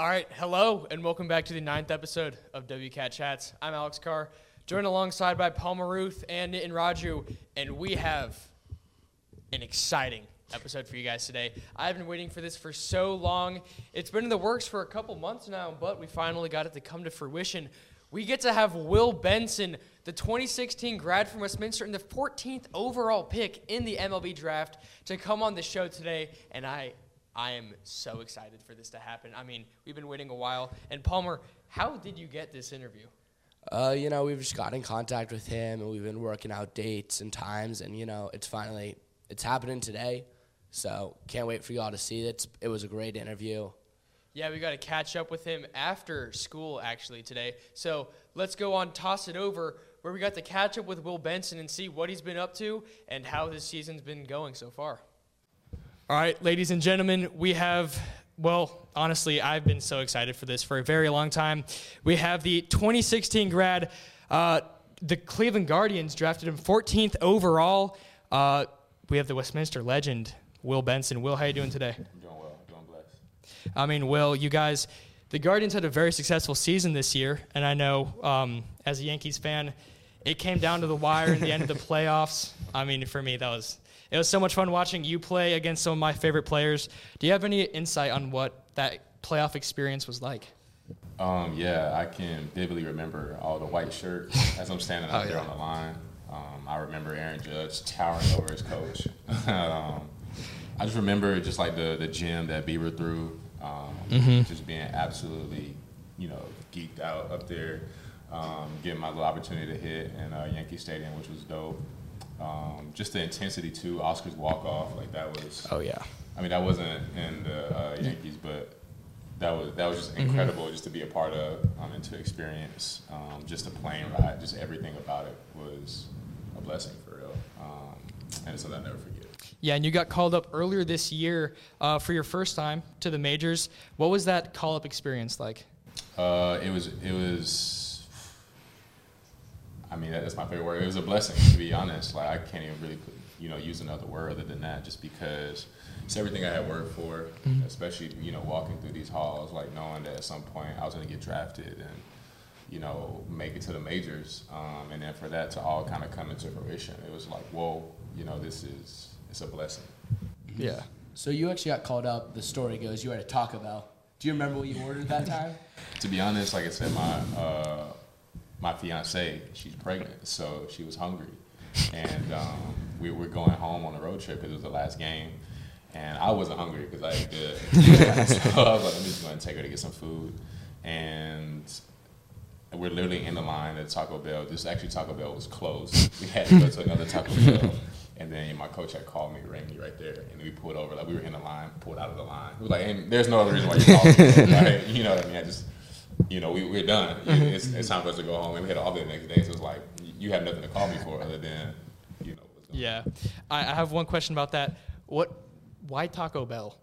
All right, hello, and welcome back to the ninth episode of WCAT Chats. I'm Alex Carr, joined alongside by Palmer Ruth and Nitin Raju, and we have an exciting episode for you guys today. I've been waiting for this for so long. It's been in the works for a couple months now, but we finally got it to come to fruition. We get to have Will Benson, the 2016 grad from Westminster and the 14th overall pick in the MLB draft, to come on the show today, and I I am so excited for this to happen. I mean, we've been waiting a while. And Palmer, how did you get this interview? Uh, you know, we've just got in contact with him, and we've been working out dates and times, and you know, it's finally it's happening today. So can't wait for y'all to see it. It was a great interview. Yeah, we got to catch up with him after school actually today. So let's go on, toss it over where we got to catch up with Will Benson and see what he's been up to and how this season's been going so far. All right, ladies and gentlemen, we have, well, honestly, I've been so excited for this for a very long time. We have the 2016 grad, uh, the Cleveland Guardians drafted him 14th overall. Uh, we have the Westminster legend, Will Benson. Will, how you doing today? I'm doing well, I'm doing blessed. I mean, Will, you guys, the Guardians had a very successful season this year, and I know um, as a Yankees fan, it came down to the wire in the end of the playoffs. I mean, for me, that was it was so much fun watching you play against some of my favorite players. Do you have any insight on what that playoff experience was like? Um, yeah, I can vividly remember all the white shirts as I'm standing out Oh, there yeah. on the line. Um, I remember Aaron Judge towering over his coach. um, I just remember just like the the gym that Bieber threw, um, Mm-hmm. just being absolutely, you know, geeked out up there, um, getting my little opportunity to hit in uh, Yankee Stadium, which was dope. Um, just the intensity too, Oscar's walk off, like that was. Oh yeah. I mean, that wasn't in the uh, Yankees, but that was that was just Mm-hmm. incredible just to be a part of um, and to experience. Um, just the plane ride, just everything about it was a blessing for real, um, and it's something I'll never forget. Yeah, and you got called up earlier this year uh, for your first time to the majors. What was that call up experience like? Uh, it was it was. I mean, that's my favorite word. It was a blessing, to be honest. Like I can't even really, you know, use another word other than that, just because it's everything I had worked for. Especially, you know, walking through these halls, like knowing that at some point I was going to get drafted and, you know, make it to the majors, um, and then for that to all kind of come into fruition, it was like, whoa, you know, this is it's a blessing. Yeah. So you actually got called up. The story goes you were at a Taco Bell. Do you remember what you ordered that time? to be honest, like I said, my uh, my fiance, she's pregnant, so she was hungry, and um, we were going home on a road trip because it was the last game, and I wasn't hungry because I ate good. so I was like, I'm just going to take her to get some food, and we're literally in the line at Taco Bell. This actually Taco Bell was closed. We had to go to another Taco Bell. And then my coach had called me, rang me right there, and we pulled over. Like we were in the line, pulled out of the line. It was like, and there's no other reason why you called me. You know what I mean? I just, you know, we, we're done. It's, it's time for us to go home. And we had all day the next day, so it was like, you have nothing to call me for other than, you know. Yeah. I, I have one question about that. What? Why Taco Bell?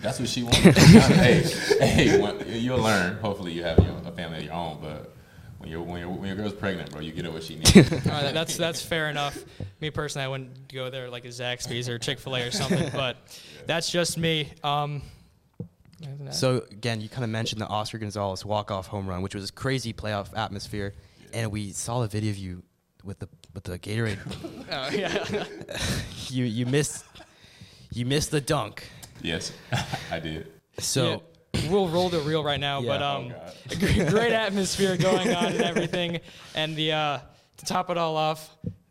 That's what she wanted. hey, hey, when, you'll learn. Hopefully, you have your, a family of your own. But when your when your when your girl's pregnant, bro, you get her what she needs. Right, that's that's fair enough. Me personally, I wouldn't go there like a Zaxby's or Chick Fil A or something, but that's just me. Um, other than that- So again, you kind of mentioned the Oscar Gonzalez walk-off home run, which was a crazy playoff atmosphere, and we saw the video of you with the with the Gatorade. Oh, yeah. you you missed you missed the dunk. yes, I did. So Yeah, we'll roll the reel right now, but um, Oh, God. a gr- great atmosphere going on and everything, and the uh, to top it all off,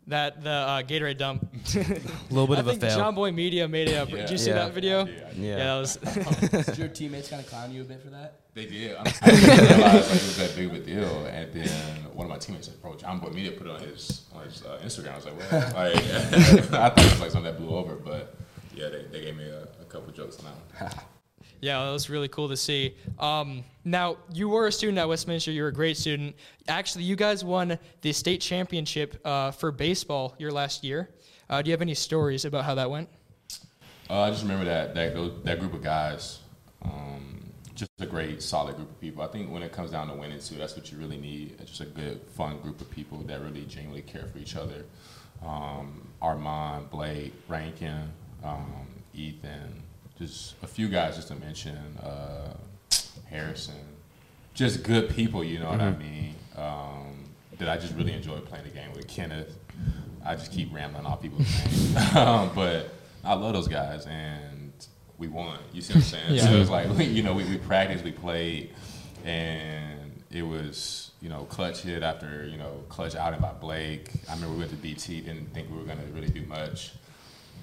that the uh, Gatorade dump. a little bit I of a think fail. Jomboy Media made it up. Did you see Yeah. that video? Yeah, yeah. that was. Did your teammates kind of clown you a bit for that? They did. I I didn't realize like, it was that big of a deal. And then one of my teammates said, "Bro, Jomboy Media put it on his on his uh, Instagram." I was like, "What?" Like, I thought it was like something that blew over, but yeah, they, they gave me a, a couple jokes now. Yeah, that was really cool to see. Um, now, you were a student at Westminster. You were a great student. Actually, you guys won the state championship uh, for baseball your last year. Uh, do you have any stories about how that went? Uh, I just remember that that that group of guys, um, just a great, solid group of people. I think when it comes down to winning too, that's what you really need. It's just a good, fun group of people that really genuinely care for each other. Um, Armand, Blake, Rankin, um, Ethan, just a few guys just to mention. Uh, Harrison, just good people. You know what I mean? Um, that I just really enjoy playing the game with. Kenneth, I just keep rambling off people's names, um, but I love those guys, and we won. You see what I'm saying? So it was like you know we, we practiced, we played, and it was you know clutch hit after you know clutch outing by Blake. I remember we went to BT, didn't think we were gonna really do much.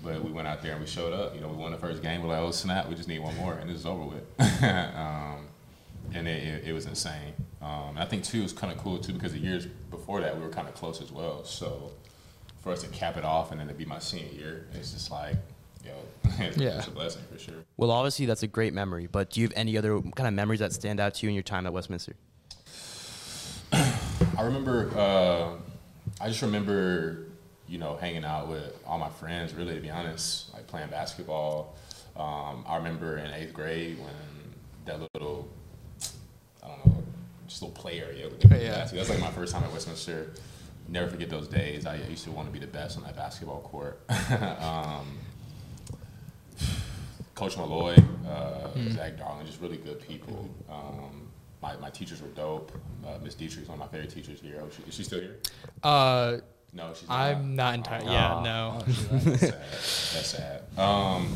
But we went out there and we showed up. You know, we won the first game. We're like, oh snap, we just need one more, and this is over with. um, and it, it, it was insane. Um, and I think too it was kind of cool too because the years before that we were kind of close as well. So for us to cap it off and then to be my senior year, it's just like, yo, it's, Yeah. it's a blessing for sure. Well, obviously that's a great memory, but do you have any other kind of memories that stand out to you in your time at Westminster? I remember. Uh, I just remember, you know, hanging out with all my friends. Really, to be honest, like playing basketball. Um, I remember in eighth grade when that little, I don't know, just little play area. Yeah. basket. That's like my first time at Westminster. Never forget those days. I used to want to be the best on that basketball court. um, Coach Malloy, uh, Zach Darling, just really good people. Um, my, my teachers were dope. Uh, Miss is one of my favorite teachers here. Oh, she, is she still here? Uh, No, she's Not. I'm not entirely. Yeah, no. That's sad. That's sad. Um,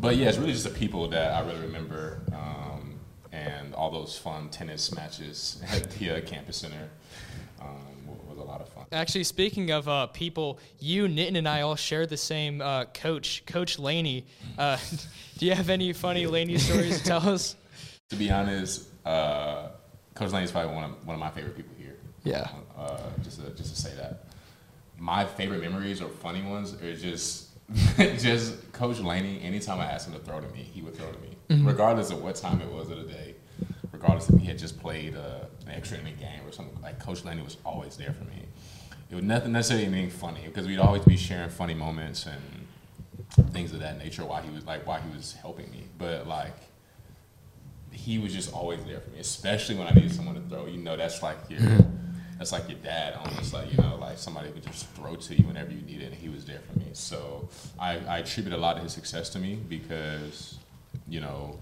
but yeah, it's really just the people that I really remember, um, and all those fun tennis matches at the uh, campus center um, was a lot of fun. Actually, speaking of uh, people, you, Nitin, and I all share the same uh, coach, Coach Laney. Uh, do you have any funny Laney stories to tell us? To be honest, uh, Coach Lane is probably one of one of my favorite people here. Yeah. Uh, just to, just to say that. My favorite memories or funny ones are just just Coach Laney. Anytime I asked him to throw to me, he would throw to me, regardless of what time it was of the day. Regardless if he had just played uh, an extra inning game or something, like Coach Laney was always there for me. It was nothing necessarily anything funny because we'd always be sharing funny moments and things of that nature while he was like while he was helping me. But like he was just always there for me, especially when I needed someone to throw. You know, that's like your that's like your dad, almost like you know, like somebody would just throw to you whenever you need it, and he was there for me. So I, I attribute a lot of his success to me because you know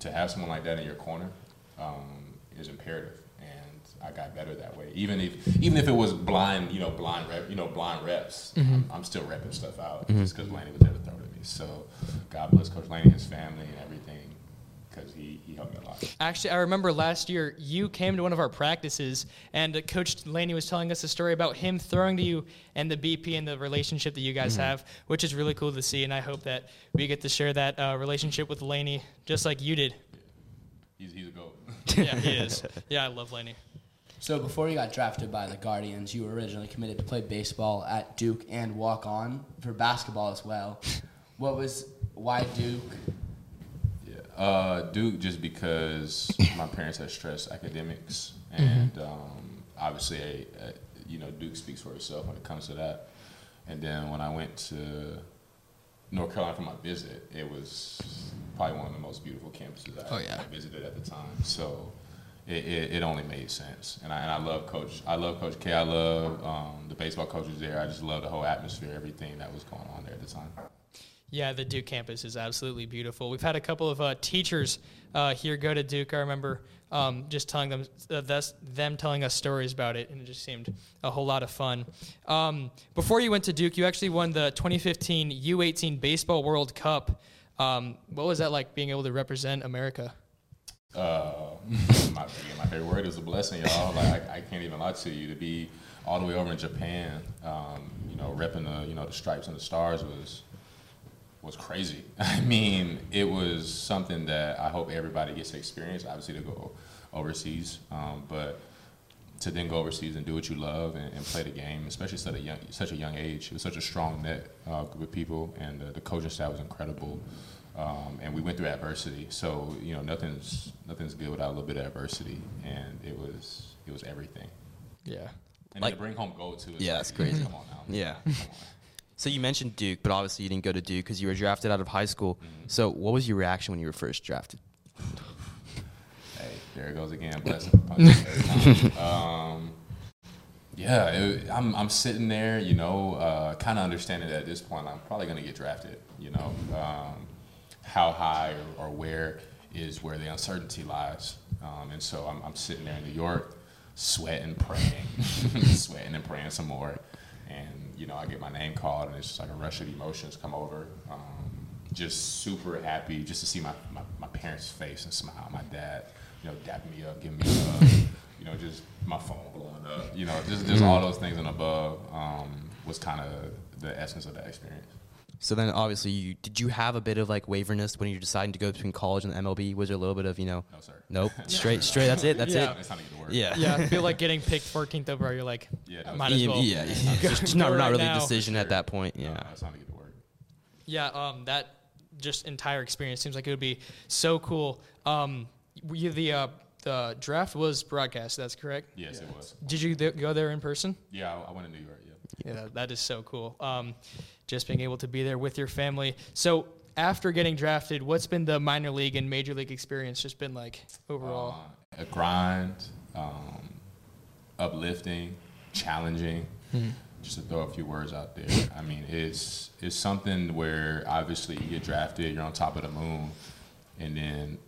to have someone like that in your corner um, is imperative, and I got better that way. Even if even if it was blind, you know, blind rep, you know, blind reps, I'm, I'm still repping stuff out just because Laney was there to throw to me. So God bless Coach Laney, and his family, and everything, because he, he helped me a lot. Actually, I remember last year you came to one of our practices, and uh, Coach Laney was telling us a story about him throwing to you and the BP and the relationship that you guys have, which is really cool to see. And I hope that we get to share that uh, relationship with Laney just like you did. He's, he's a goat. yeah, he is. Yeah, I love Laney. So before you got drafted by the Guardians, you were originally committed to play baseball at Duke and walk on for basketball as well. What was why Duke? Uh, Duke just because my parents had stressed academics, and um, obviously, a, a, you know, Duke speaks for itself when it comes to that. And then when I went to North Carolina for my visit, it was probably one of the most beautiful campuses I, Oh, yeah. I visited at the time. So it, it, it only made sense, and I, and I love Coach. I love Coach K. I love um, the baseball coaches there. I just love the whole atmosphere, everything that was going on there at the time. Yeah, the Duke campus is absolutely beautiful. We've had a couple of uh, teachers uh, here go to Duke. I remember um, just telling them uh, them telling us stories about it, and it just seemed a whole lot of fun. Um, before you went to Duke, you actually won the 2015 U18 Baseball World Cup. Um, what was that like being able to represent America? uh, my, my favorite word is a blessing, y'all. Like I, I can't even lie to you. To be all the way over in Japan, um, you know, repping the you know the stripes and the stars was was crazy. I mean, it was something that I hope everybody gets to experience. Obviously, to go overseas, um, but to then go overseas and do what you love and, and play the game, especially at a young, such a young age. It was such a strong net uh, group of people, and uh, the coaching staff was incredible. Um, and we went through adversity, so you know nothing's nothing's good without a little bit of adversity, and it was it was everything. Yeah. And Like- to bring home gold too. Yeah, like, that's crazy. Come on now. Yeah. So you mentioned Duke, but obviously you didn't go to Duke because you were drafted out of high school. So what was your reaction when you were first drafted? Hey, there it goes again. Blessing. punch every time. um, yeah, it, I'm I'm sitting there, you know, uh, kind of understanding that at this point I'm probably gonna get drafted. You know, um, how high or, or where is where the uncertainty lies. Um, and so I'm, I'm sitting there in New York, sweating, praying, sweating and praying some more. You know, I get my name called, and it's just like a rush of emotions come over. Um, just super happy just to see my, my, my parents' face and smile. My dad, you know, dapping me up, giving me a hug. you know, just my phone blowing up. You know, just just all those things and above um, was kind of the essence of that experience. So then, obviously, you, did you have a bit of like waverness when you're deciding to go between college and the MLB? Was there a little bit of you know? No, sir. Nope. Straight, straight. That's it. That's Yeah. it. It's time to get to work. Yeah. Yeah, I feel like getting picked 14th overall. You're like, Yeah, no, might as well. Yeah, yeah. Go- Just not, right not really now. a decision at that point. Yeah. no, it's time to get to work. Yeah, um, that just entire experience seems like it would be so cool. Um, were you the uh, the draft was broadcast. That's correct. Yes, it was. Did you th- go there in person? Yeah, I, I went to New York. Yeah. Yeah, that is so cool. Um, just being able to be there with your family. So after getting drafted, what's been the minor league and major league experience just been like overall? Uh, a grind, um, uplifting, challenging. Just to throw a few words out there. I mean, it's it's something where obviously you get drafted, you're on top of the moon, and then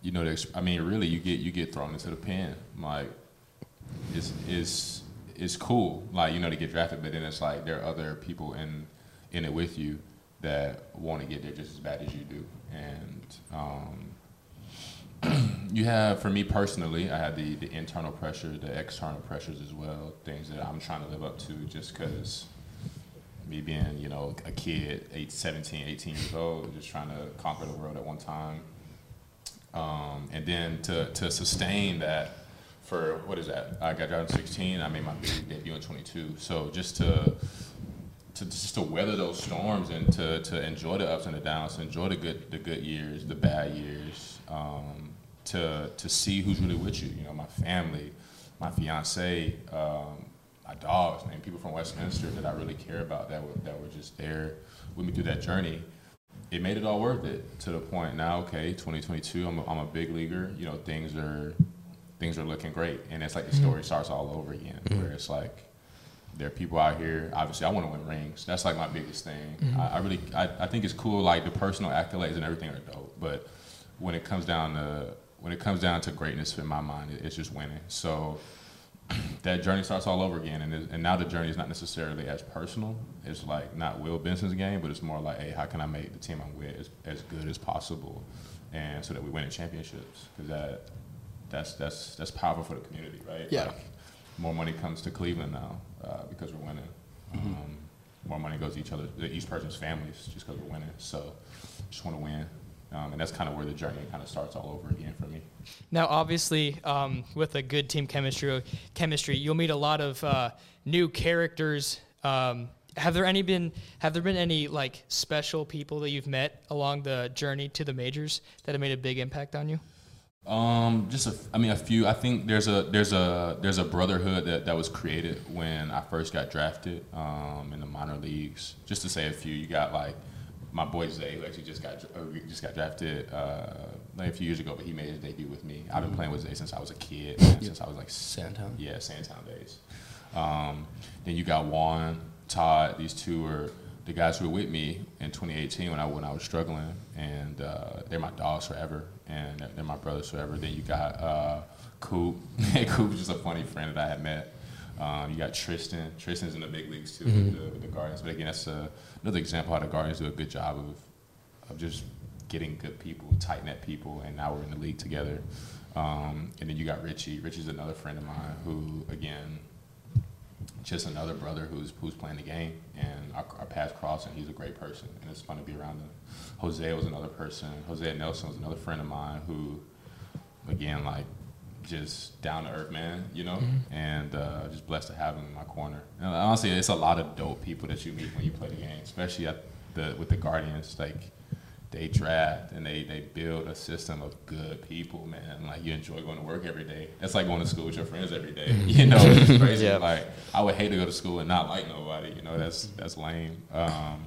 you know, the, I mean, really, you get you get thrown into the pen. Like, it's it's it's cool, like you know, to get drafted, but then it's like there are other people in in it with you that want to get there just as bad as you do, and um, you have, for me personally, I have the, the internal pressure, the external pressures as well, things that I'm trying to live up to just because me being, you know, a kid, eight, 17, 18 years old, just trying to conquer the world at one time. Um, and then to, to sustain that for, what is that? I got drafted in 16, I made my big debut in 22. So just to, to just to weather those storms and to, to enjoy the ups and the downs, to enjoy the good the good years, the bad years, um, to to see who's really with you. You know, my family, my fiance, um, my dogs, and people from Westminster that I really care about that were that were just there with me through that journey. It made it all worth it to the point now. Okay, 2022, I'm a, I'm a big leaguer. You know, things are things are looking great, and it's like the story starts all over again, where it's like there are people out here. Obviously, I want to win rings. That's like my biggest thing. Mm-hmm. I, I really, I, I think it's cool. Like the personal accolades and everything are dope, but when it comes down to when it comes down to greatness, in my mind, it, it's just winning. So that journey starts all over again, and it, and now the journey is not necessarily as personal. It's like not Will Benson's game, but it's more like, hey, how can I make the team I'm with as, as good as possible, and so that we win in championships? Because that that's that's that's powerful for the community, right? Yeah. Like, more money comes to Cleveland now uh, because we're winning. Um, more money goes to each other, each person's families, just because we're winning. So, just want to win, um, and that's kind of where the journey kind of starts all over again for me. Now, obviously, um, with a good team chemistry, chemistry, you'll meet a lot of uh, new characters. Um, have there any been have there been any like special people that you've met along the journey to the majors that have made a big impact on you? Um, just a, I mean, a few. I think there's a there's a there's a brotherhood that, that was created when I first got drafted um, in the minor leagues. Just to say a few, you got like my boy Zay, who actually just got just got drafted uh, like a few years ago, but he made his debut with me. I've been playing with Zay since I was a kid, since I was like Sandtown? Yeah, Sandtown days. Um, then you got Juan, Todd. These two are the guys who were with me in 2018 when I when I was struggling, and uh, they're my dogs forever, and they're, my brothers forever. Then you got uh, Coop. Coop is just a funny friend that I had met. Um, you got Tristan. Tristan's in the big leagues too with, the, with the Guardians. But again, that's a, another example how the Guardians do a good job of of just getting good people, tight net people, and now we're in the league together. Um, and then you got Richie. Richie's another friend of mine who, again, just another brother who's who's playing the game, and our, our paths cross, and he's a great person, and it's fun to be around him. Jose was another person. Jose Nelson was another friend of mine who, again, like just down to earth man, you know, and uh, just blessed to have him in my corner. And honestly, it's a lot of dope people that you meet when you play the game, especially at the with the Guardians. Like they draft and they, they build a system of good people, man. Like you enjoy going to work every day. That's like going to school with your friends every day. You know, it's crazy. Yeah. Like I would hate to go to school and not like nobody. You know, that's that's lame. Um,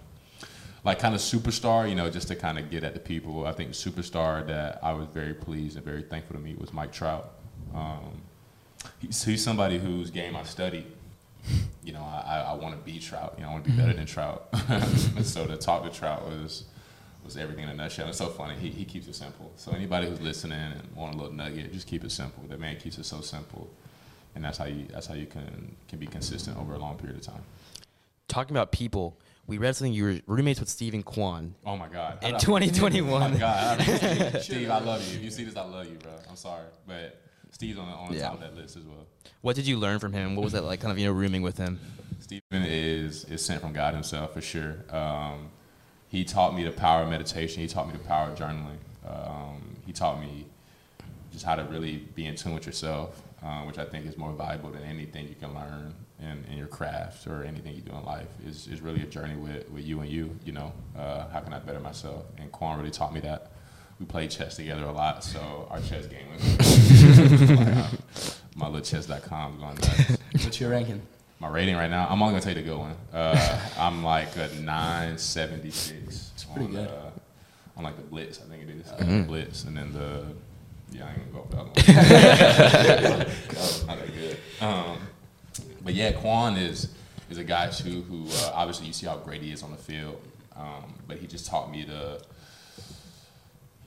like kind of superstar, you know, just to kind of get at the people. I think superstar that I was very pleased and very thankful to meet was Mike Trout. Um, he's, he's somebody whose game I studied. You know, I, I, I want to be Trout. You know, I want to be better than Trout. and so to talk to Trout was was everything in a nutshell. It's so funny. He, he keeps it simple. So anybody who's listening and want a little nugget, just keep it simple. The man keeps it so simple, and that's how you that's how you can can be consistent over a long period of time. Talking about people, we read something you were roommates with Steven Kwan. Oh my God! In 2021. Oh my God! I- Steve, I love you. If you see this, I love you, bro. I'm sorry, but Steve's on the, on the Yeah. top of that list as well. What did you learn from him? What was that like, kind of you know, rooming with him? Steven is is sent from God Himself for sure. Um, he taught me the power of meditation. He taught me the power of journaling. Um, he taught me just how to really be in tune with yourself, uh, which I think is more valuable than anything you can learn in, in your craft or anything you do in life. Is is really a journey with, with you and you. You know, uh, how can I better myself? And Kwan really taught me that. We played chess together a lot, so our chess game was my little chess.com is going nuts What's your ranking? My rating right now. I'm only gonna take the good one. Uh, I'm like a 976. It's pretty good. Uh, on like the Blitz, I think it is. Mm-hmm. Blitz, and then the yeah, I ain't gonna go for that one. that was not that good. Um, but yeah, Kwan is is a guy too who uh, obviously you see how great he is on the field, um, but he just taught me to.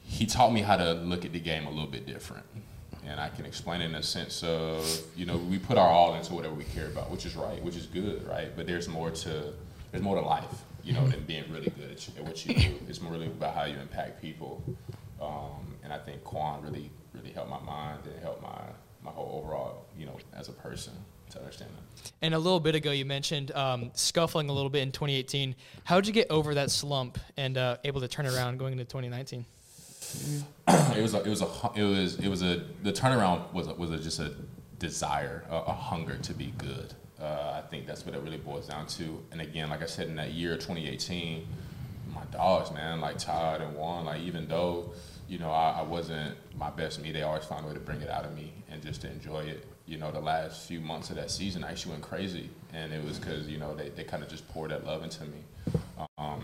He taught me how to look at the game a little bit different and I can explain it in a sense of you know we put our all into whatever we care about, which is right, which is good, right? But there's more to there's more to life, you know, than being really good at, at what you do. It's more really about how you impact people, um, and I think Kwan really really helped my mind and helped my my whole overall you know as a person to understand that. And a little bit ago, you mentioned um, scuffling a little bit in 2018. How did you get over that slump and uh, able to turn around going into 2019? It was a, it was a it was it was a the turnaround was a, was a, just a desire a, a hunger to be good. Uh, I think that's what it really boils down to. And again like I said in that year 2018 my dogs man like Todd and Juan like even though you know I, I wasn't my best me they always found a way to bring it out of me and just to enjoy it. You know the last few months of that season I actually went crazy. And it was because you know they, they kind of just poured that love into me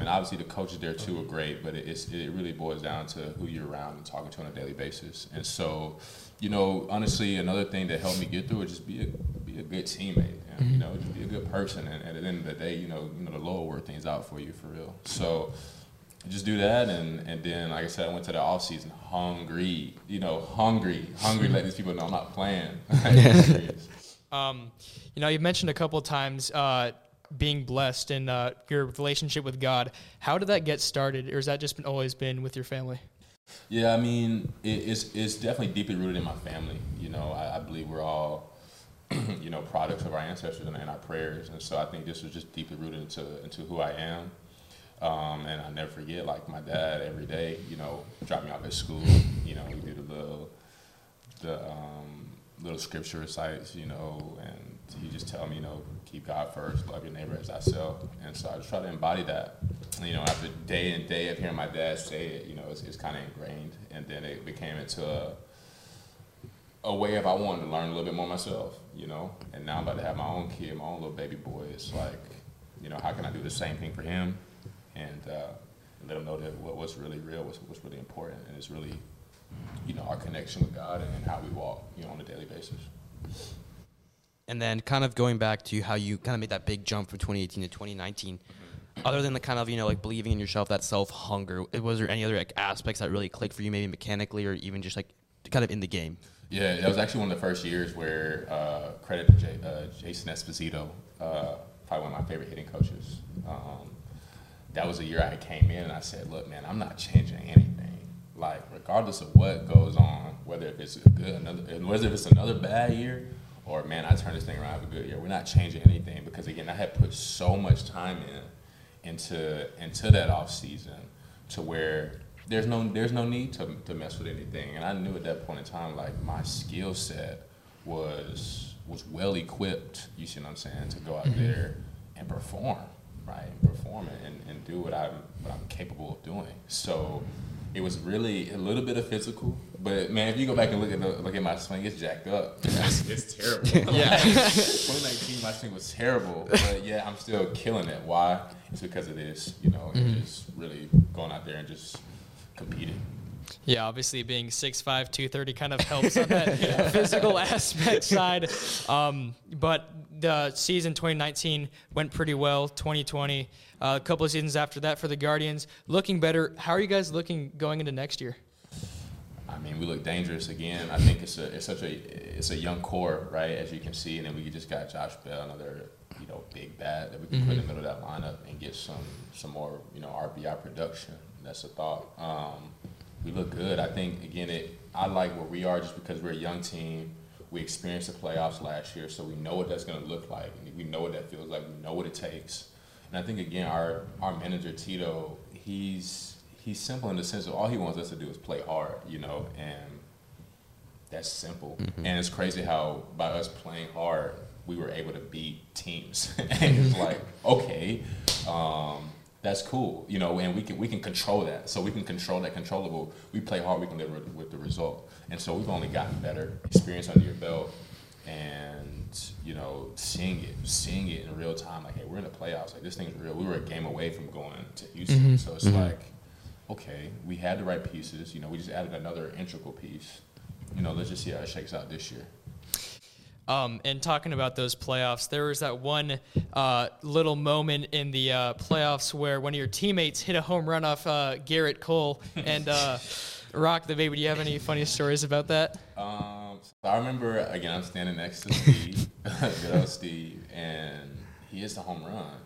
and obviously the coaches there too are great, but it, it's, it really boils down to who you're around and talking to on a daily basis. And so, you know, honestly, another thing that helped me get through it just be a be a good teammate. And, You know, just be a good person. And, and at the end of the day, you know, you know the Lord work things out for you for real. So. Just do that, and, and then, like I said, I went to the off season hungry, you know, hungry, hungry. let these people know I'm not playing. Um, you know, you mentioned a couple of times uh, being blessed and uh, your relationship with God. How did that get started, or has that just been always been with your family? Yeah, I mean, it, it's it's definitely deeply rooted in my family. You know, I, I believe we're all, you know, products of our ancestors and, and our prayers, and so I think this was just deeply rooted into into who I am. Um, and I never forget, like my dad every day, you know, dropped me off at school. You know, we do the little the um, little scripture recites, you know, and he just tell me, you know, keep God first, love your neighbor as thyself. And so I just try to embody that. And, you know, after day and day of hearing my dad say it, you know, it's, it's kind of ingrained. And then it became into a, a way of I wanted to learn a little bit more myself, you know. And now I'm about to have my own kid, my own little baby boy. It's like, you know, how can I do the same thing for him? And uh, let him know that what, what's really real, what's, what's really important, and it's really, you know, our connection with God and, and how we walk, you know, on a daily basis. And then kind of going back to how you kind of made that big jump from 2018 to 2019. Other than the kind of you know like believing in yourself, that self hunger, was there any other like aspects that really clicked for you, maybe mechanically or even just like kind of in the game? Yeah, that was actually one of the first years where uh, credit to J, uh, Jason Esposito, uh, probably one of my favorite hitting coaches. Um, that was a year I came in and I said, "Look, man, I'm not changing anything. Like, regardless of what goes on, whether if it's a good another, whether if it's another bad year, or man, I turn this thing around have a good year. We're not changing anything because again, I had put so much time in into into that off season to where there's no there's no need to, to mess with anything. And I knew at that point in time like my skill set was was well equipped, you see what I'm saying, to go out mm-hmm. there and perform, right? And perform and, and do what I'm what I'm capable of doing. So it was really a little bit of physical, but man, if you go back and look at the, look at my swing, it's jacked up. It's, it's terrible. yeah, 2019, my swing was terrible, but yeah, I'm still killing it. Why? It's because of this, you know, and just really going out there and just competing. Yeah, obviously being 6'5", 230 kind of helps on that physical aspect side. Um, but the season 2019 went pretty well. 2020, uh, a couple of seasons after that for the Guardians, looking better. How are you guys looking going into next year? I mean, we look dangerous again. I think it's a it's such a it's a young core, right? As you can see, and then we just got Josh Bell, another you know big bat that we can put in the middle of that lineup and get some some more you know RBI production. That's a thought. Um, we look good. I think again, it I like where we are just because we're a young team. We experienced the playoffs last year, so we know what that's going to look like. And we know what that feels like. We know what it takes. And I think again, our our manager Tito, he's he's simple in the sense of all he wants us to do is play hard, you know, and that's simple. Mm-hmm. And it's crazy how by us playing hard, we were able to beat teams. and it's like, okay, um, that's cool, you know, and we can we can control that. So we can control that controllable. We play hard, we can live with, with the result. And so we've only gotten better, experience under your belt, and you know, seeing it, seeing it in real time. Like, hey, we're in the playoffs. Like this thing's real. We were a game away from going to Houston. So it's like okay, we had the right pieces. You know, we just added another integral piece. You know, let's just see how it shakes out this year. Um, and talking about those playoffs, there was that one uh, little moment in the uh, playoffs where one of your teammates hit a home run off uh, Gerrit Cole and uh, Rock the Baby. Do you have any funny stories about that? Um, so I remember again, I'm standing next to Steve, good old Steve, and he hits the home run.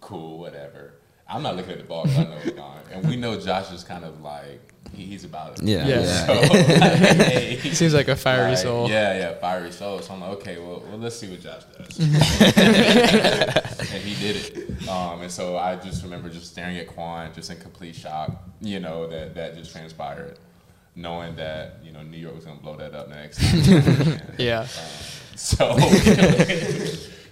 Cool, whatever. I'm not looking at the ball 'cause I know it's gone, and we know Josh is kind of like he, he's about it. Yeah. Yeah. So, hey, Seems like a fiery like, soul. Yeah, yeah, fiery soul. So I'm like, okay, well, well let's see what Josh does. and he did it. Um, and so I just remember just staring at Kwan, just in complete shock, you know, that that just transpired, knowing that you know New York was gonna blow that up next. And, Yeah. um, so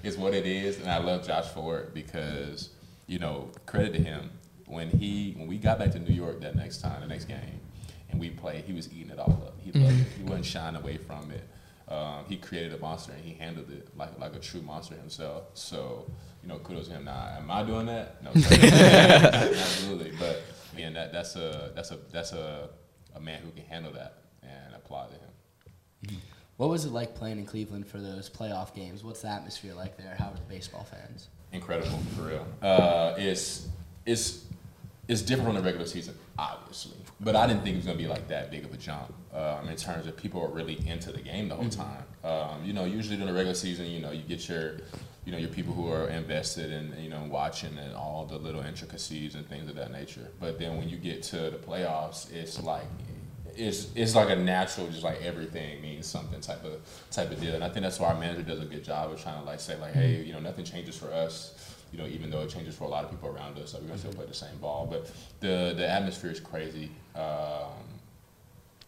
it's what it is, and I love Josh for it because you know credit to him when he when we got back to New York that next time, the next game, and we played, he was eating it all up. He loved it. He wasn't shying away from it. Um, he created a monster and he handled it like like a true monster himself. So you know, kudos to him. Now, am I doing that? No, absolutely. But man, that that's a that's a that's a a man who can handle that, and applaud to him. What was it like playing in Cleveland for those playoff games? What's the atmosphere like there? How are the baseball fans? Incredible for real. Uh, it's it's it's different from the regular season, obviously, but I didn't think it was gonna be like that big of a jump um, in terms of people are really into the game the whole time. Um, you know, usually during the regular season, you know, you get your you know your people who are invested in you know watching and all the little intricacies and things of that nature. But then when you get to the playoffs, it's like it's it's like a natural, just like everything means something type of type of deal. And I think that's why our manager does a good job of trying to like say like, hey, you know, nothing changes for us. You know, even though it changes for a lot of people around us, like we're gonna still play the same ball. But the the atmosphere is crazy. Um,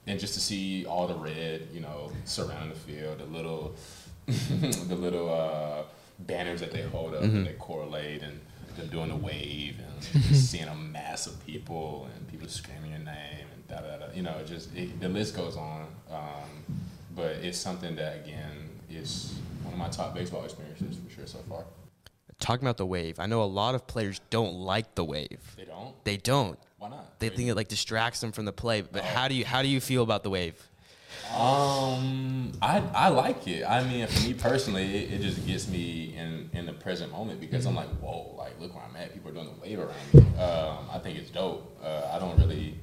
and just to see all the red, you know, surrounding the field, the little, the little uh, banners that they hold up and they correlate, and them doing the wave, and just seeing a mass of people and people screaming your name da da da. You know, it just it, the list goes on. Um, but it's something that again is one of my top baseball experiences for sure so far. Talking about the wave, I know a lot of players don't like the wave. They don't. They don't. Why not? They think it like distracts them from the play. But how do you how do you feel about the wave? Um, I I like it. I mean, for me personally, it, it just gets me in in the present moment because I'm like, whoa, like look where I'm at. People are doing the wave around me. Um, I think it's dope. Uh, I don't really.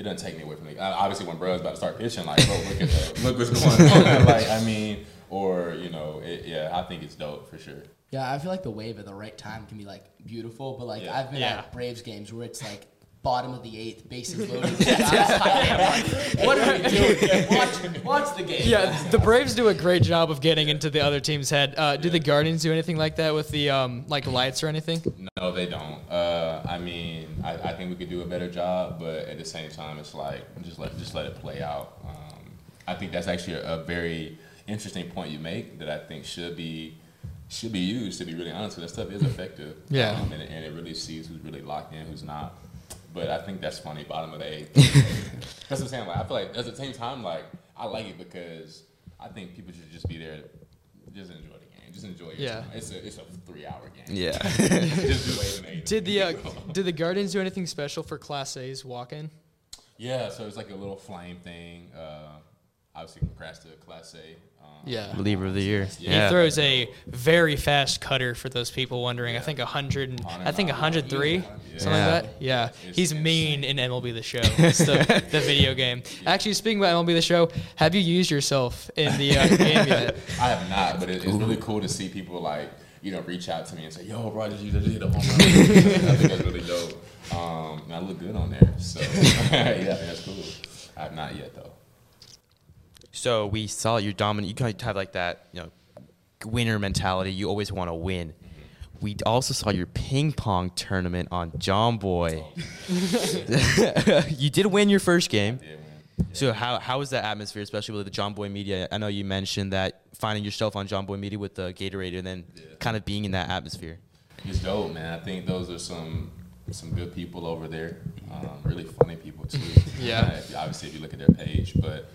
It doesn't take me away from it. I- Obviously, when bro's about to start pitching, like, bro, look at the, look what's going on. like, I mean, or you know, it, yeah, I think it's dope for sure. Yeah, I feel like the wave at the right time can be like beautiful, but like Yeah. I've been Yeah. at Braves games where it's like bottom of the eighth, bases loaded. like, what are we doing? Watch, watch the game. Yeah, the Braves do a great job of getting into the other team's head. Uh, do the Guardians do anything like that with the um, like lights or anything? No, they don't. Uh, I mean, I, I think we could do a better job, but at the same time, it's like just let just let it play out. Um, I think that's actually a, a very interesting point you make that I think should be should be used. To be really honest, 'cause that stuff is effective. Yeah. um, and, it- and it really sees who's really locked in, who's not. But I think that's funny. Bottom of the eighth. that's what I'm saying. Like I feel like at the same time, like I like it because I think people should just be there, just enjoy the game, just enjoy. Your Yeah. time. It's a it's a three hour game Yeah. just do wave and eight. Did the uh, did the Guardians do anything special for Clase's walk in? Yeah, so it's like a little flame thing. Uh, obviously, congrats to Clase. Yeah. Reliever of the year. He Yeah. throws a very fast cutter for those people wondering. I think 100, and- I think 103, something Yeah. like that. Yeah, It's he's insane. mean in MLB The Show. It's the, the video game. Actually, speaking about MLB The Show, have you used yourself in the uh, game yet? I have not, but it, it's really cool to see people like you know reach out to me and say, "Yo, bro, did you just hit a home run?" I think that's really dope. Um, and I look good on there, so yeah, that's cool. I have not yet though. So we saw your dominant. You kind of have like that, you know, winner mentality. You always want to win. We also saw your ping pong tournament on Jomboy. you did win your first game. So how how was that atmosphere, especially with the Jomboy Media? I know you mentioned that finding yourself on Jomboy Media with the Gatorade and then Yeah. kind of being in that atmosphere. It's dope, man. I think those are some some good people over there. Um, really funny people too. Yeah. Uh, if you- obviously, if you look at their page, but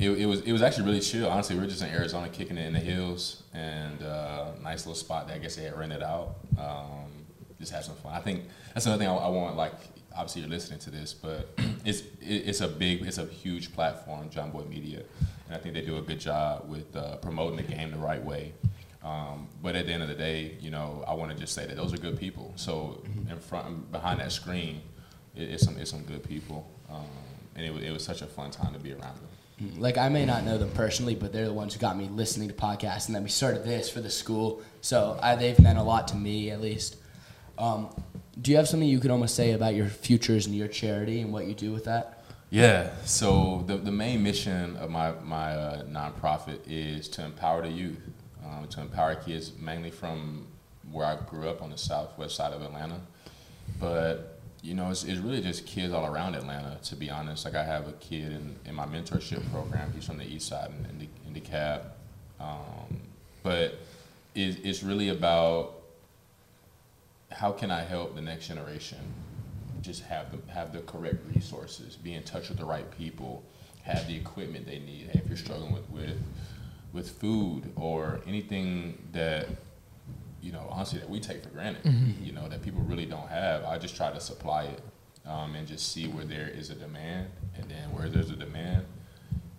it, it was it was actually really chill. Honestly, we were just in Arizona, kicking it in the hills, and uh, nice little spot that I guess they had rented out. Um, just had some fun. I think that's another thing I, I want. Like, obviously, you're listening to this, but it's it, it's a big, it's a huge platform, Jomboy Media, and I think they do a good job with uh, promoting the game the right way. Um, but at the end of the day, you know, I want to just say that those are good people. So in front, behind that screen, it, it's some it's some good people, um, and it was, it was such a fun time to be around them. Like I may not know them personally, but they're the ones who got me listening to podcasts, and then we started this for the school. So I, they've meant a lot to me, at least. Um, do you have something you could almost say about your futures and your charity and what you do with that? Yeah. So the, the main mission of my my uh, nonprofit is to empower the youth, um, to empower kids mainly from where I grew up on the southwest side of Atlanta, but you know it's, it's really just kids all around Atlanta. To be honest, like I have a kid in, in my mentorship program. He's from the east side in, in, the, in DeKalb, um, but it, it's really about how can I help the next generation just have the have the correct resources, be in touch with the right people, have the equipment they need. Hey, if you're struggling with with with food or anything that you know, honestly, that we take for granted, you know, that people really don't have, I just try to supply it um, and just see where there is a demand, and then where there's a demand,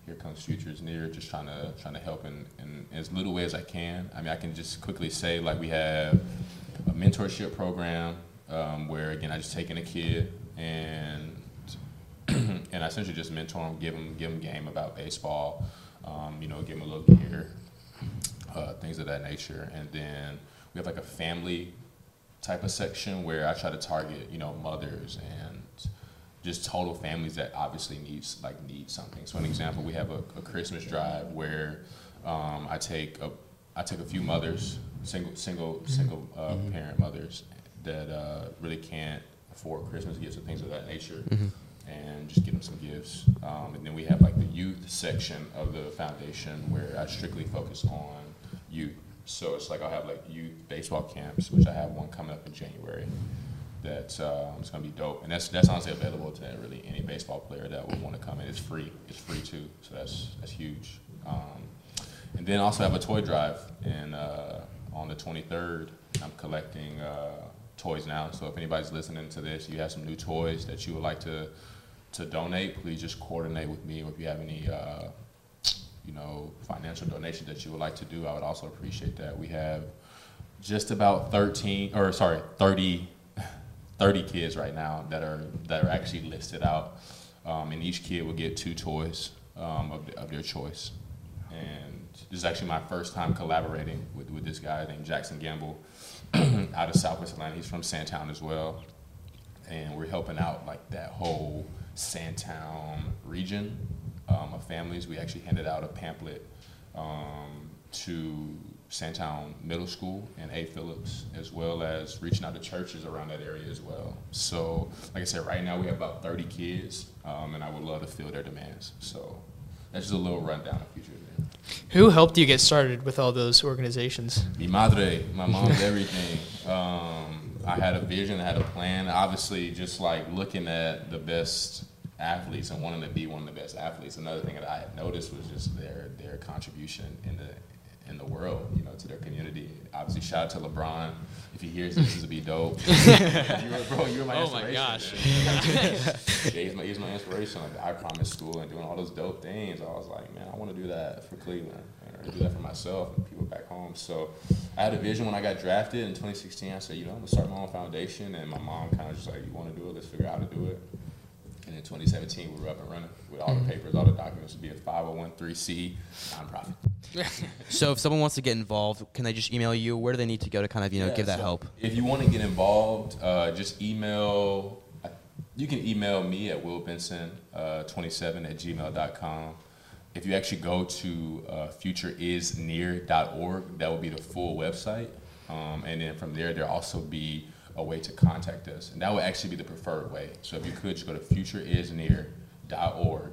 here comes Futures Near, just trying to trying to help in, in as little way as I can. I mean, I can just quickly say like we have a mentorship program um, where again I just take in a kid and and I essentially just mentor them, give them give them game about baseball, um, you know, give them a little gear, uh, things of that nature, and then we have like a family type of section where I try to target you know mothers and just total families that obviously needs like need something. So an example, we have a, a Christmas drive where um, I take a I take a few mothers, single single single uh, parent mothers that uh, really can't afford Christmas gifts and things of that nature, and just give them some gifts. Um, and then we have like the youth section of the foundation where I strictly focus on youth. So it's like I'll have like youth baseball camps, which I have one coming up in January that um, it's gonna be dope, and that's that's honestly available to really any baseball player that would want to come in. It's free. It's free too, so that's that's huge. Um, and then also have a toy drive, and uh, on the 23rd, I'm collecting uh, toys now. So if anybody's listening to this, you have some new toys that you would like to to donate, please just coordinate with me, or if you have any. You know, financial donations that you would like to do, I would also appreciate that. We have just about 13, or sorry, 30 30 kids right now that are that are actually listed out, um, and each kid will get two toys um, of, of their choice. And this is actually my first time collaborating with, with this guy named Jackson Gamble out of Southwest Atlanta. He's from Sandtown as well, and we're helping out like that whole Sandtown region um, of families. We actually handed out a pamphlet um, to Sandtown Middle School and A. Phillips, as well as reaching out to churches around that area as well. So, like I said, right now we have about 30 kids, um, and I would love to fill their demands. So, that's just a little rundown of Future There. Who helped you get started with all those organizations? Mi madre, my mom's everything. Um, I had a vision, I had a plan. Obviously, just like looking at the best athletes and wanting to be one of the best athletes. Another thing that I had noticed was just their their contribution in the in the world, you know, to their community. Obviously, shout out to LeBron. If he hears this, this would be dope. you were, bro, you were my Oh my gosh. yeah, he's my, he's my inspiration. Like I promise school and doing all those dope things. I was like, man, I want to do that for Cleveland and do that for myself and people back home. So I had a vision when I got drafted in 2016. I said, you know, I'm gonna start my own foundation. And my mom kind of just like, you want to do it? Let's figure out how to do it. And in 2017, we were up and running with all the papers, all the documents to be a 501c nonprofit. So if someone wants to get involved, can they just email you? Where do they need to go to kind of you know Yeah, give that so help? If you want to get involved, uh, just email. You can email me at willbenson27 at gmail.com. If you actually go to uh, futureisnear.org, that will be the full website. Um, and then from there, there'll also be a way to contact us. And that would actually be the preferred way. So if you could just go to futureisnear.org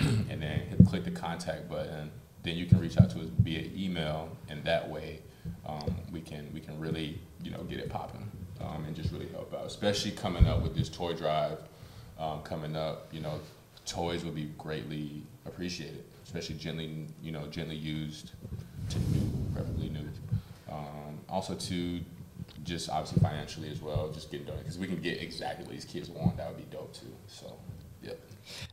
and then click the contact button. Then you can reach out to us via email, and that way um, we can we can really you know get it popping um, and just really help out. Especially coming up with this toy drive um, coming up, you know, toys will be greatly appreciated, especially gently you know gently used to new, preferably new. Um, also to just obviously financially as well, just get done because we can get exactly what these kids want. That would be dope too. So, yep.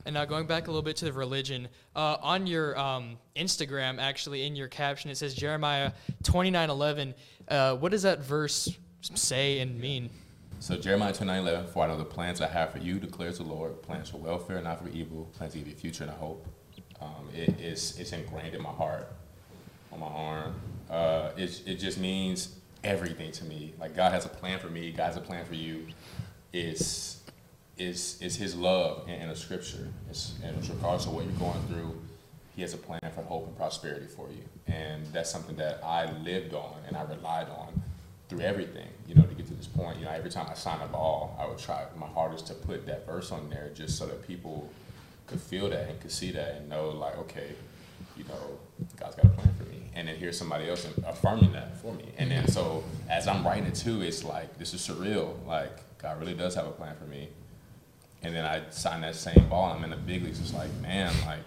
And now going back a little bit to the religion, uh, on your um, Instagram, actually in your caption, it says Jeremiah twenty nine eleven. Uh, what does that verse say and mean? So Jeremiah 29, 11, for I know the plans I have for you, declares the Lord, plans for welfare, not for evil, plans to give you future and a hope. Um, it, it's, it's ingrained in my heart, on my arm. Uh, it, it just means everything to me. Like God has a plan for me, God has a plan for you. It's, it's, it's his love in, in a scripture. It's, and it's regardless of what you're going through, he has a plan for hope and prosperity for you. And that's something that I lived on and I relied on through everything, you know, to get to this point. You know, every time I sign a ball, I would try my hardest to put that verse on there just so that people could feel that and could see that and know, like, okay, you know, God's got a plan for me. And then here's somebody else affirming that for me. And then so as I'm writing it too, it's like, this is surreal. Like, God really does have a plan for me. And then I sign that same ball I'm in the big leagues. It's like, man, like,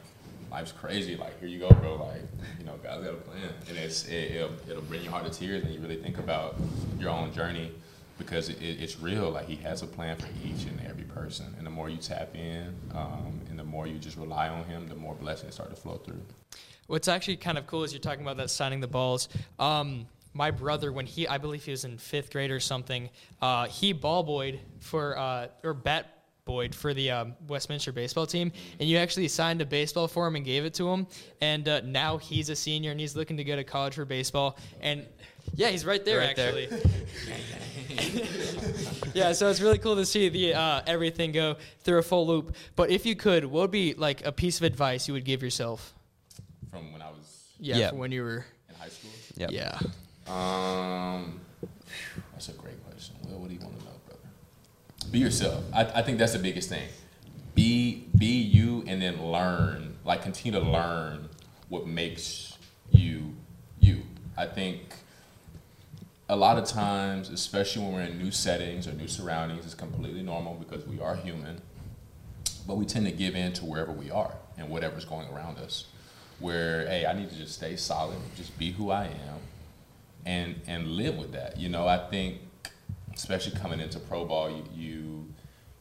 life's crazy. Like, here you go, bro. Like, you know, God's got a plan. And it's, it, it'll, it'll bring your heart to tears and you really think about your own journey because it, it's real. Like, He has a plan for each and every person. And the more you tap in um, and the more you just rely on Him, the more blessings start to flow through. What's actually kind of cool is you're talking about that signing the balls. Um, my brother, when he, I believe he was in fifth grade or something, uh, he ball boyed for, uh, or bat boyed for the um, Westminster baseball team, and you actually signed a baseball for him and gave it to him. And uh, now he's a senior and he's looking to go to college for baseball. And yeah, he's right there Right there. actually. yeah, so it's really cool to see the uh, everything go through a full loop. But if you could, what would be like a piece of advice you would give yourself? From when I was Yeah, Yeah. for when you were. in high school, Yep. Yeah. Um, that's a great question. Well, what do you want to know, brother? Be yourself. I, I think that's the biggest thing. Be be you, and then learn. Like continue to learn what makes you you. I think a lot of times, especially when we're in new settings or new surroundings, it's completely normal because we are human. But we tend to give in to wherever we are and whatever's going around us. Where, hey, I need to just stay solid, just be who I am, and and live with that. You know, I think, especially coming into pro ball, you you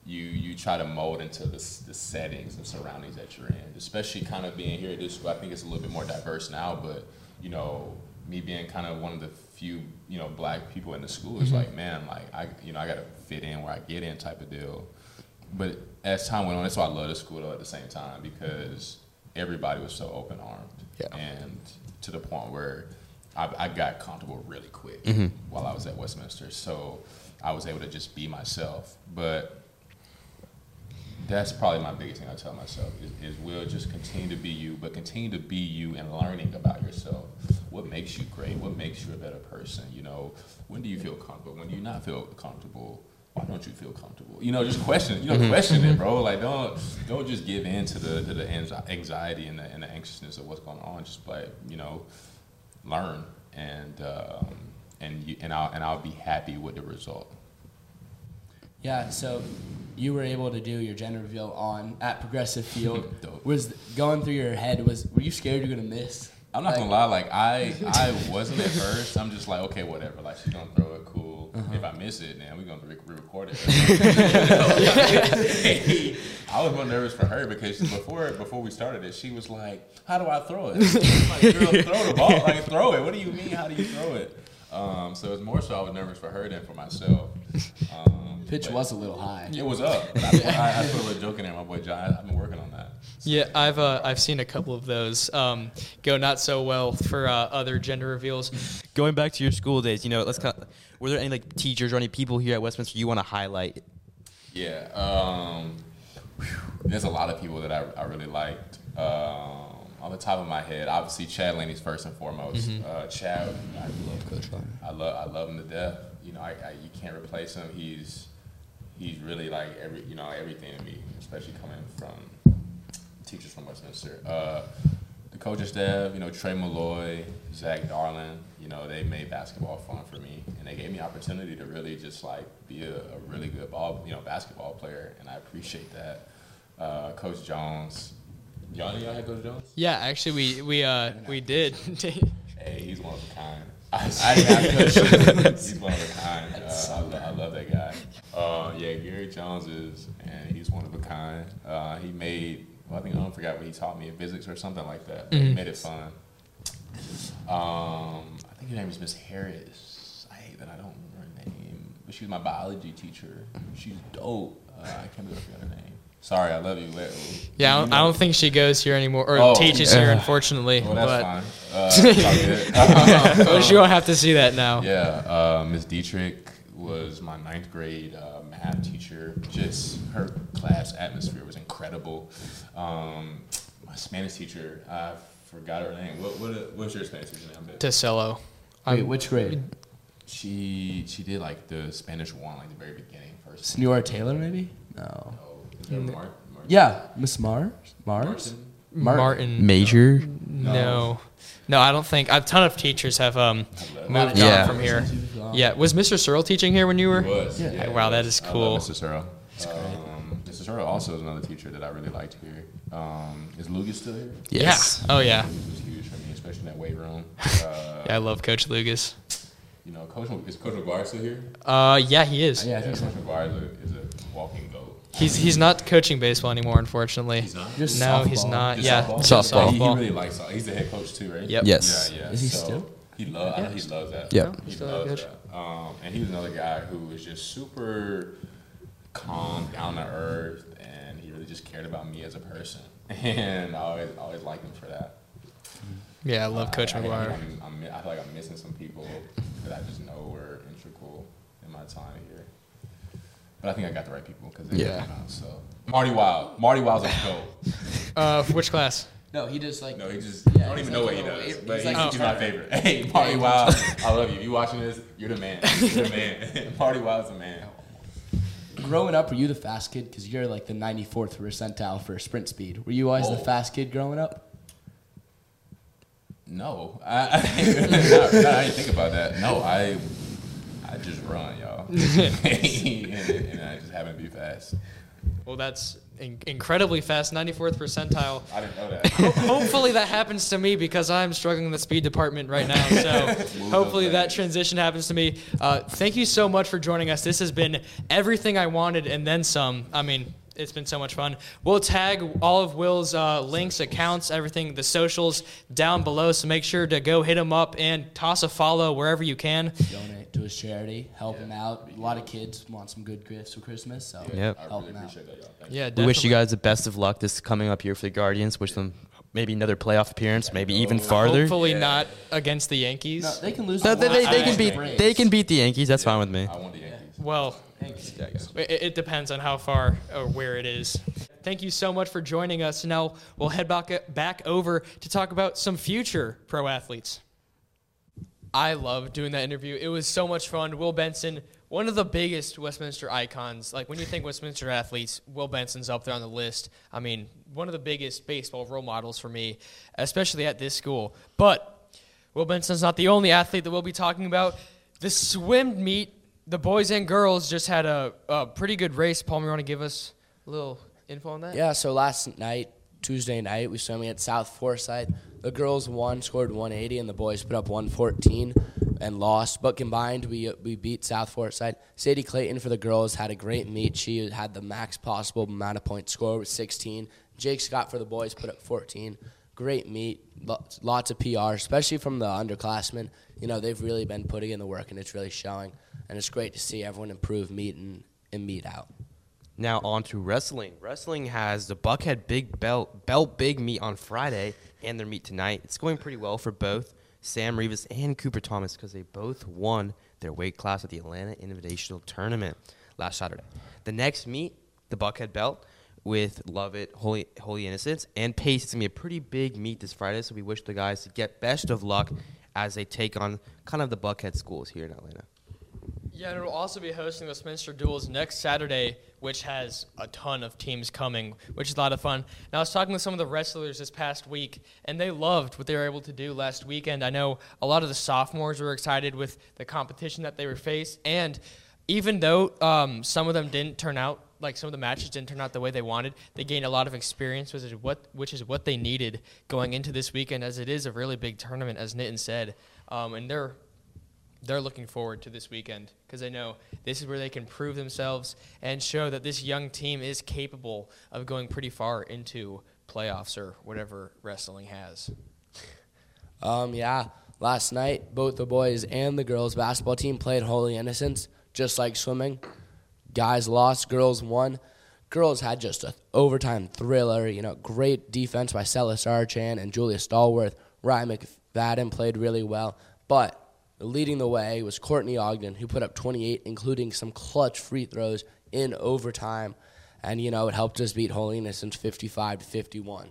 you, you try to mold into the, the settings and surroundings that you're in. Especially kind of being here at this school, I think it's a little bit more diverse now. But you know, me being kind of one of the few you know black people in the school is mm-hmm. like, man, like I you know I got to fit in where I get in type of deal. But as time went on, that's why I love the school though at the same time because everybody was so open armed Yeah. and to the point where I, I got comfortable really quick mm-hmm. while I was at Westminster. So I was able to just be myself. But that's probably my biggest thing I tell myself is, is will just continue to be you, but continue to be you and learning about yourself. What makes you great? What makes you a better person? You know, when do you feel comfortable? When do you not feel comfortable? Why don't you feel comfortable? You know, just question. It. You know, question it, bro. Like don't don't just give in to the to the anxiety and the and the anxiousness of what's going on. Just like you know, learn and um, and you and I'll and I'll be happy with the result. Yeah, so you were able to do your gender reveal on at Progressive Field. Was going through your head was were you scared you're gonna miss? I'm not gonna lie, like I I wasn't at first. I'm just like, okay, whatever. Like she's gonna throw it cool. If I miss it, then we're gonna re- re-record it. I was more nervous for her because before before we started it, she was like, "How do I throw it?" I'm like, girl, throw the ball. Like, throw it. What do you mean? How do you throw it? Um, so it's more so I was nervous for her than for myself. Um, Pitch was a little high. It was up. I, I, I put a little joke in there. My boy John. I've been working on that. Yeah, I've uh, I've seen a couple of those um, go not so well for uh, other gender reveals. Going back to your school days, you know, let's kind of, were there any like teachers or any people here at Westminster you want to highlight? Yeah, um, there's a lot of people that I, I really liked. Um, on the top of my head, obviously Chad Laney's first and foremost. Uh, Chad, I love Coach I love I love him to death. You know, I, I, you can't replace him. He's he's really like every you know everything to me, especially coming from teachers from Westminster. Uh, the coaching staff, you know, Trey Malloy, Zach Darlin, you know, they made basketball fun for me, and they gave me opportunity to really just like be a, a really good ball, you know, basketball player, and I appreciate that. Uh, Coach Jones, y'all, y'all had Coach Jones? Yeah, actually, we we uh, we did. Hey, he's one of a kind. I, I have Coach. he's one of a kind. Uh, I, lo- I love that guy. Uh, yeah, Gary Jones is, and he's one of a kind. Uh, he made, well, I think I don't forget what he taught me in physics or something like that. But He made it fun. Um, think her name is Miss Harris. I hate that I don't remember her name, but she was my biology teacher. She's dope. Uh, I can't believe I forgot her name. Sorry, I love you. Let- yeah, I don't, I don't think she goes here anymore or Oh, teaches yeah. here, unfortunately. Well, that's but fine. Uh, but she won't have to see that now. Yeah, uh, Miss Dietrich was my ninth grade uh, math teacher. Just her class atmosphere was incredible. Um, my Spanish teacher, I forgot her name. What, what what's your Spanish teacher name? babe? Tacello. Wait, which grade? She she did like the Spanish one, like the very beginning first. Senora Taylor, maybe? No. Oh, is that Mar- Mar- Yeah, Miss Mars. Mars. Martin? Martin. Martin. Major? No. No, I don't think. A ton of teachers have um, love moved Yeah. on from here. Yeah, was Mr. Searle teaching here when you were? He was. Yeah. Yeah, Wow, that is was. I cool. love Mr. Searle. Um, Mr. Searle also is another teacher that I really liked here. Um, is Lucas still here? Yes. Yeah. Oh yeah. Lucas was huge for me, especially in that weight room. Uh, Yeah, I love Coach Lucas. You know, Coach is Coach McGuire still here? Uh, yeah, he is. Yeah, I think so. Coach McGuire is a, is a walking goat. He's he's not coaching baseball anymore, unfortunately. He's not. Just No, he's not. Just yeah, softball? Softball. He, he really likes. soft- He's the head coach too, right? Yep. Yes. Yeah, yeah. Is he so still? He loves. I know he loves that. Yeah. He Still loves coach. that. Um, and he was another guy who was just super calm, down to earth, and he really just cared about me as a person. And I always, always liked him for that. Yeah, I love Coach I, I, McGuire. I'm, I'm, I feel like I'm missing some people that I just know were integral in my time here. But I think I got the right people because they Yeah. came out. So Marty Wild, Marty Wild's a goat. Uh, which class? No, he just like. No, he just Yeah, I don't he's even know what he does, he's but he's, like he's a my favorite. Hey, Marty Wild, I love you. If you watching this, you're the man. You're the man. Marty Wild's the man. Growing up, were you the fast kid? Because you're like the 94th percentile for sprint speed. Were you always the Oh. fast kid growing up? No, I, I, didn't- I didn't think about that. No, I, I just run, y'all, and, and I just happen to be fast. Well, that's in- incredibly fast, 94th percentile. I didn't know that. hopefully that happens to me because I'm struggling in the speed department right now. So hopefully that transition happens to me. Uh, thank you so much for joining us. This has been everything I wanted and then some. I mean, it's been so much fun. We'll tag all of Will's uh, links, accounts, everything, the socials down below. So make sure to go hit him up and toss a follow wherever you can. Donate to his charity, help him out. A lot of kids want some good gifts for Christmas, so Yep. I help really him out. that, y'all. Yeah, We wish you guys the best of luck this coming up here for the Guardians. Wish them maybe another playoff appearance, maybe even farther. Hopefully Yeah. not against the Yankees. No, they can lose. No, to they, they, they can beat they can beat the Yankees. That's fine with me. I want the Yankees. Well, Yankees. It, it depends on how far or where it is. Thank you so much for joining us. Now we'll head back back over to talk about some future pro athletes. I love doing that interview. It was so much fun. Will Benson, one of the biggest Westminster icons. Like when you think Westminster athletes, Will Benson's up there on the list. I mean, one of the biggest baseball role models for me, especially at this school. But Will Benson's not the only athlete that we'll be talking about. The swim meet, the boys and girls just had a, a pretty good race. Paul, you want to give us a little info on that? Yeah, so last night, Tuesday night, we swam at South Forsyth. The girls won, scored 180, and the boys put up 114 and lost. But combined, we we beat South Forsyth. Sadie Clayton for the girls had a great meet. She had the max possible amount of points scored with 16. Jake Scott for the boys put up 14. Great meet, lots, lots of PR, especially from the underclassmen. You know they've really been putting in the work, and it's really showing. And it's great to see everyone improve meet and, and meet out. Now on to wrestling. Wrestling has the Buckhead Big Belt Belt Big meet on Friday and their meet tonight. It's going pretty well for both Sam Rivas and Cooper Thomas because they both won their weight class at the Atlanta Invitational Tournament last Saturday. The next meet, the Buckhead Belt, with Lovett, Holy Holy Innocents, and Pace. It's gonna be a pretty big meet this Friday, so we wish the guys to get best of luck as they take on kind of the Buckhead schools here in Atlanta. Yeah, and it'll also be hosting the Westminster Duels next Saturday, which has a ton of teams coming, which is a lot of fun. Now, I was talking with some of the wrestlers this past week, and they loved what they were able to do last weekend. I know a lot of the sophomores were excited with the competition that they were faced, and even though um, some of them didn't turn out like some of the matches didn't turn out the way they wanted, they gained a lot of experience, which is what which is what they needed going into this weekend, as it is a really big tournament, as Nitin said, um, and they're they're looking forward to this weekend because they know this is where they can prove themselves and show that this young team is capable of going pretty far into playoffs or whatever wrestling has. Um, yeah, last night both the boys and the girls basketball team played Holy Innocents, just like swimming. Guys lost, girls won. Girls had just an overtime thriller. You know, great defense by Celis Archan and Julia Stallworth. Ryan McFadden played really well, but leading the way was Courtney Ogden, who put up 28, including some clutch free throws in overtime, and you know it helped us beat Holy Innocents 55 to 51.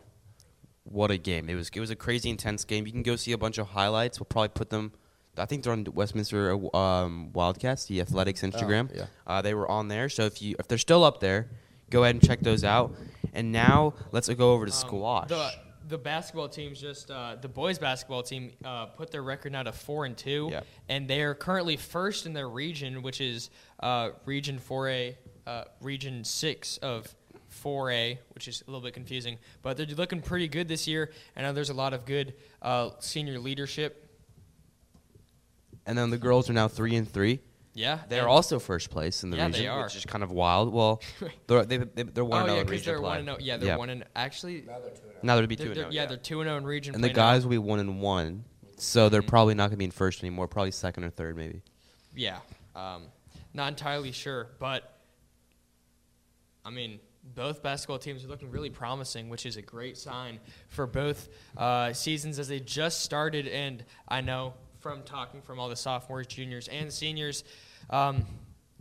What a game! It was it was a crazy intense game. You can go see a bunch of highlights. We'll probably put them. I think they're on Westminster um, Wildcats, the athletics Instagram. Oh, yeah. uh, they were on there. So if you if they're still up there, go ahead and check those out. And now let's go over to squash. Um, The, the basketball team's just uh, the boys basketball team uh, put their record now to four and two, Yep. and they are currently first in their region, which is uh, Region Four A, uh, Region Six of 4A, which is a little bit confusing, but they're looking pretty good this year. I know there's a lot of good uh, senior leadership. and then the girls are now three and three. Yeah, They're and- also first place in the Yeah, they region, are. which is kind of wild. Well, they're they, they, they're one Oh and yeah, because region they're play. one and zero. Yeah, they're one and actually. Now they'll be They're, two and they're- zero. yeah, they're two and zero in region. and the play now. guys will be one and one, so they're probably not going to be in first anymore. Probably second or third, maybe. Yeah, um, not entirely sure, but I mean, both basketball teams are looking really promising, which is a great sign for both uh, seasons as they just started. And I know from talking from all the sophomores, juniors, and seniors, um,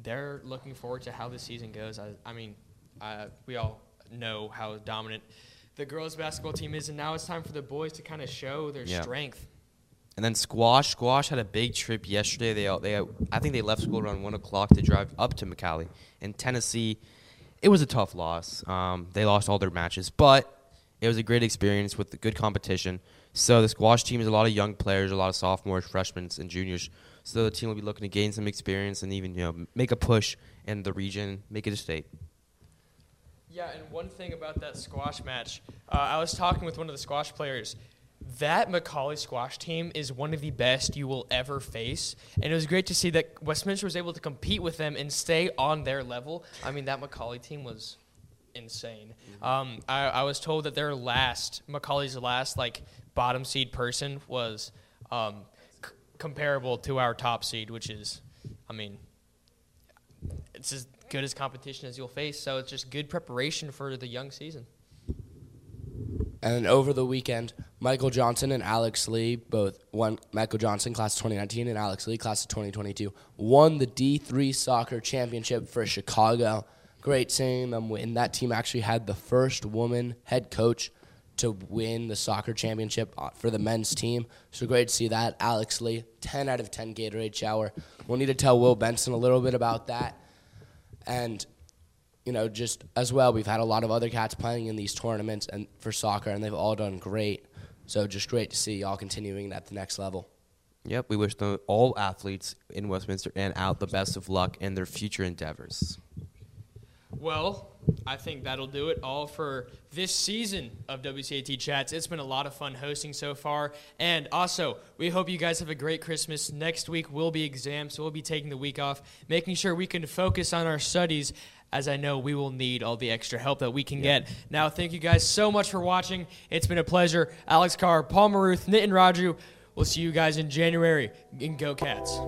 they're looking forward to how the season goes. I, I mean, uh, we all know how dominant the girls' basketball team is, and now it's time for the boys to kind of show their Yeah. strength. And then squash. Squash had a big trip yesterday. They all- they I think they left school around one o'clock to drive up to McCallie in Tennessee. It was a tough loss. Um, they lost all their matches, but it was a great experience with the good competition. So the squash team is a lot of young players, a lot of sophomores, freshmen, and juniors. So the team will be looking to gain some experience and even you know make a push in the region, make it a state. Yeah, and one thing about that squash match, uh, I was talking with one of the squash players. That McCallie squash team is one of the best you will ever face, and it was great to see that Westminster was able to compete with them and stay on their level. I mean, that McCallie team was insane. Um, I, I was told that their last, McCallie's last, like bottom seed person was um, comparable to our top seed, which is, I mean, it's as good as competition as you'll face. So it's just good preparation for the young season. And over the weekend, Michael Johnson and Alex Lee, both won Michael Johnson class of 2019 and Alex Lee class of 2022, won the D3 soccer championship for Chicago. Great seeing them win. That team actually had the first woman head coach to win the soccer championship uh, for the men's team. So great to see that. Alex Lee, 10 out of 10 Gatorade shower. We'll need to tell Will Benson a little bit about that. And you know, just as well, we've had a lot of other cats playing in these tournaments and for soccer, and they've all done great. So just great to see y'all continuing at the next level. Yep, we wish the, all athletes in Westminster and out the best of luck in their future endeavors. Well, I think that'll do it all for this season of WCAT Chats. It's been a lot of fun hosting so far. And also, we hope you guys have a great Christmas. Next week will be exams, so we'll be taking the week off, making sure we can focus on our studies. As I know we will need all the extra help that we can get. Now, thank you guys so much for watching. It's been a pleasure. Alex Carr, Paul Maruth, Nitin Raju. We'll see you guys in January. And go Cats.